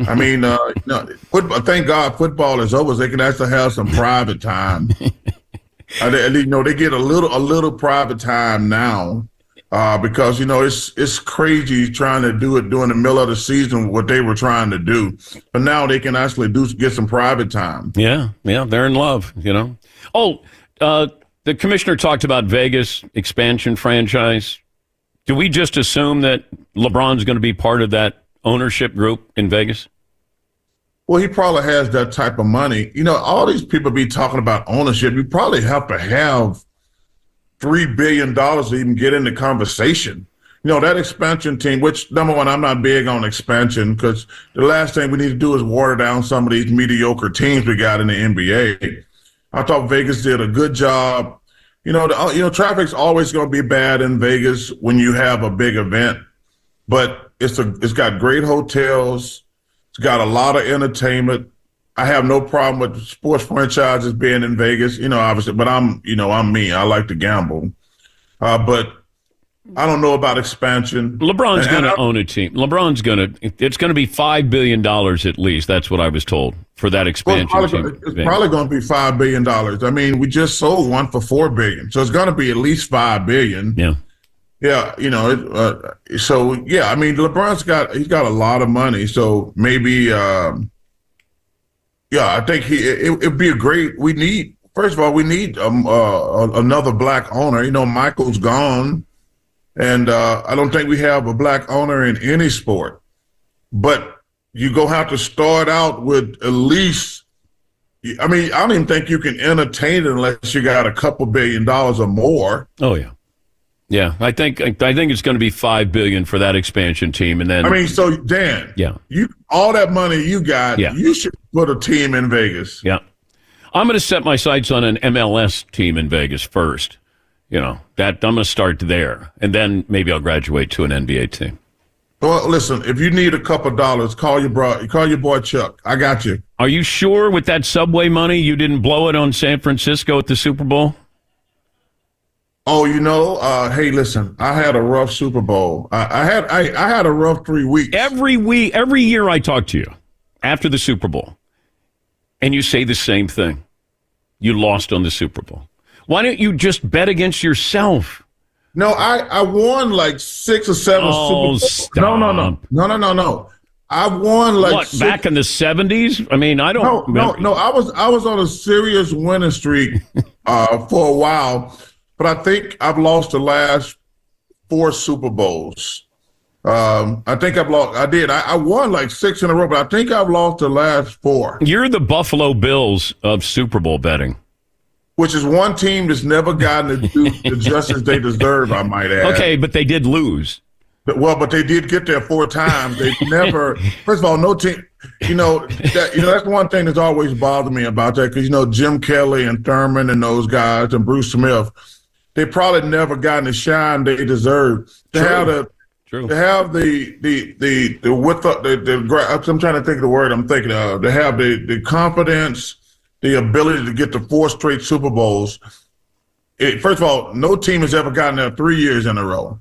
I mean, uh, you know, football, thank God football is over. So they can actually have some private time. Uh, they, you know, they get a little a little private time now. Uh, because you know it's it's crazy trying to do it during the middle of the season what they were trying to do, but now they can actually do get some private time. Yeah, yeah, they're in love, you know. Oh, uh, the commissioner talked about Vegas expansion franchise. Do we just assume that LeBron's going to be part of that ownership group in Vegas? Well, he probably has that type of money. You know, all these people be talking about ownership. You probably have to have three billion dollars to even get in the conversation. You know, that expansion team, which number one, I'm not big on expansion because the last thing we need to do is water down some of these mediocre teams we got in the NBA. I thought Vegas did a good job. You know, the, uh, you know, traffic's always going to be bad in Vegas when you have a big event, but it's a it's got great hotels. It's got a lot of entertainment. I have no problem with sports franchises being in Vegas, you know, obviously, but I'm, you know, I'm me. I like to gamble. Uh, but I don't know about expansion. LeBron's going to own a team. LeBron's going to. It's going to be five billion dollars at least. That's what I was told for that Well, expansion it's probably, team. gonna- it's probably going to be five billion dollars. I mean, we just sold one for four billion, so it's going to be at least five billion. Yeah, yeah. You know, it, uh, so yeah. I mean, LeBron's got he's got a lot of money, so maybe um, Yeah, I think he it, it'd be a great. We need first of all we need um uh, another black owner. You know, Michael's gone, and uh, I don't think we have a black owner in any sport. But you go have to start out with at least. I mean, I don't even think you can entertain it unless you got a couple billion dollars or more. Oh yeah, yeah. I think I think it's going to be five billion for that expansion team, and then I mean, so Dan, yeah, you all that money you got, Yeah. you should put a team in Vegas. Yeah. I'm going to set my sights on an MLS team in Vegas first. You know, that I'm going to start there. And then maybe I'll graduate to an NBA team. Well, listen, if you need a couple dollars, call your bro, call your boy Chuck. I got you. Are you sure with that subway money you didn't blow it on San Francisco at the Super Bowl? Oh, you know, uh, hey, listen, I had a rough Super Bowl. I, I had I, I had a rough three weeks. Every week, every year I talk to you after the Super Bowl, and you say the same thing. You lost on the Super Bowl. Why don't you just bet against yourself? No, I I won like six or seven Oh, Super Bowls. No, no, no, no, no, no, no. I won like what six- back in the seventies? I mean, I don't. No, no, no. I was I was on a serious winning streak uh, for a while, but I think I've lost the last four Super Bowls. Um, I think I've lost. I did. I, I won like six in a row, but I think I've lost the last four, You're the Buffalo Bills of Super Bowl betting. which is one team that's never gotten the, the justice they deserve. I might add. Okay, but they did lose. But, well, but they did get there four times. They never. first of all, no team. You know that. You know that's one thing that's always bothered me about that because you know Jim Kelly and Thurman and those guys and Bruce Smith, they probably never gotten the shine they deserve. To True. have the. True. To have the the the the with the, the, the I'm trying to think of the word I'm thinking of. To have the the confidence, the ability to get to four straight Super Bowls. It, first of all, no team has ever gotten there three years in a row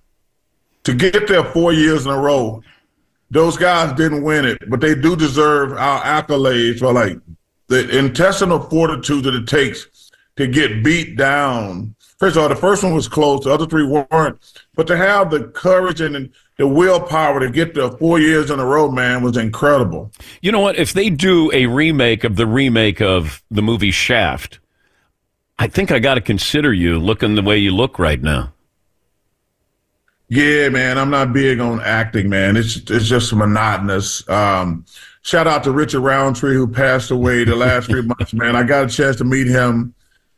to get there four years in a row, those guys didn't win it, but they do deserve our accolades for like the intestinal fortitude that it takes to get beat down. First of all, the first one was close; the other three weren't. But to have the courage and the willpower to get there four years in a row, man, was incredible. You know what? If they do a remake of the remake of the movie Shaft, I think I got to consider you looking the way you look right now. Yeah, man, I'm not big on acting, man. It's it's just monotonous. Um, shout out to Richard Roundtree who passed away the last three months, man. I got a chance to meet him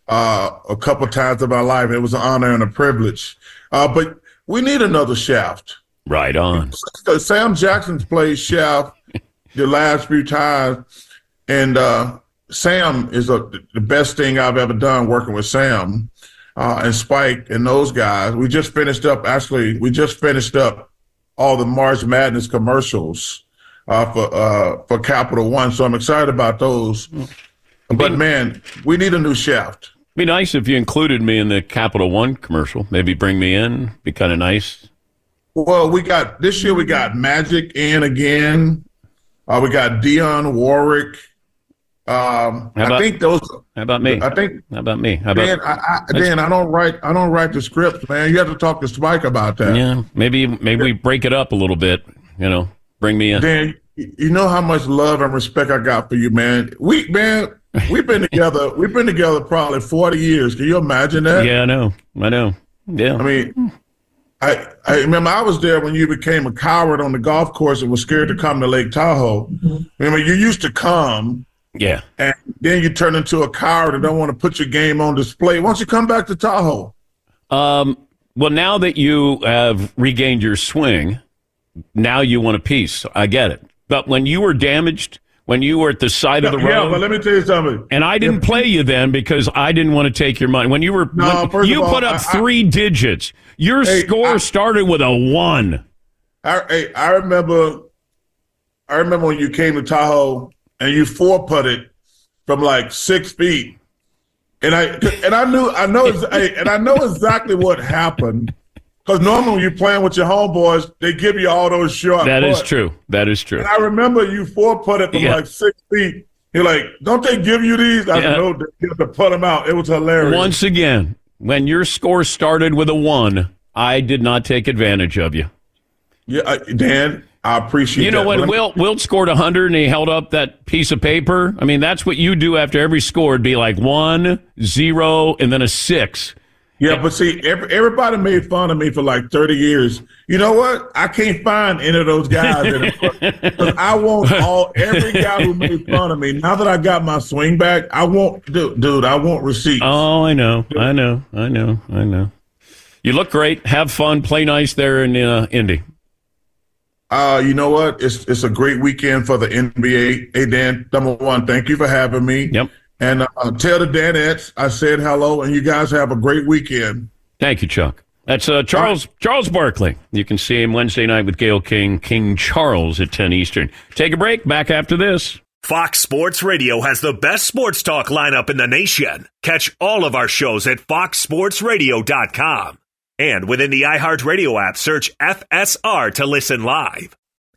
uh, a couple times in my life. It was an honor and a privilege. Uh, but we need another Shaft. Right on. Sam Jackson's played Shaft the last few times, and uh, Sam is a, the best thing I've ever done working with Sam uh, and Spike and those guys. We just finished up. Actually, we just finished up all the March Madness commercials uh, for uh, for Capital One. So I'm excited about those. But man, we need a new Shaft. Be nice if you included me in the Capital One commercial. Maybe bring me in. Be kind of nice. Well, we got this year. We got Magic in again. Uh, we got Dionne Warwick. Um, about- I think those. How about me? I think How about me? How about Dan, I, I, Dan, I don't write. I don't write the scripts, man. You have to talk to Spike about that. Yeah, maybe maybe we break it up a little bit. You know, bring me in. Dan, you know how much love and respect I got for you, man. We, man, we've been together. We've been together probably forty years. Can you imagine that? Yeah, I know. I know. Yeah. I mean, I I remember I was there when you became a coward on the golf course and was scared to come to Lake Tahoe. Remember, you used to come. Yeah. And then you turn into a coward and don't want to put your game on display. Why don't you come back to Tahoe? Um, well, now that you have regained your swing, now you want a piece. I get it. But when you were damaged, when you were at the side of the road. Yeah, but let me tell you something. and I didn't play you then because I didn't want to take your money. When you were, No, when first you of all, put up I- I- three digits. Your Hey, score I- started with a one. I, hey, I remember, I remember when you came to Tahoe and you four putted from like six feet, and I and I knew I know hey, and I know exactly what happened because normally when you're playing with your homeboys, they give you all those short. That is true. That is true. And I remember you four putted from Yeah. like six feet. You're like, don't they give you these? I Yeah. no, they have to put them out. It was hilarious. Once again, when your score started with a one, I did not take advantage of you. Yeah, uh, Dan. I appreciate. You know that. when me- Wilt Wilt scored hundred and he held up that piece of paper. I mean, that's what you do after every score. It'd be like one, zero, and then a six. Yeah, but see, every, everybody made fun of me for like 30 years. You know what? I can't find any of those guys. Because I want all every guy who made fun of me. Now that I got my swing back, I want, dude, dude I want receipts. Oh, I know, I know, I know, I know. You look great. Have fun. Play nice there in uh, Indy. Uh, you know what? It's it's a great weekend for the NBA. Hey Dan, number one, thank you for having me. Yep. And uh, tell the Danettes I said hello, and you guys have a great weekend. Thank you, Chuck. That's uh, Charles Charles Barkley. You can see him Wednesday night with Gayle King, King Charles at 10 Eastern. Take a break. Back after this. Fox Sports Radio has the best sports talk lineup in the nation. Catch all of our shows at foxsportsradio.com. And within the iHeartRadio app, search FSR to listen live.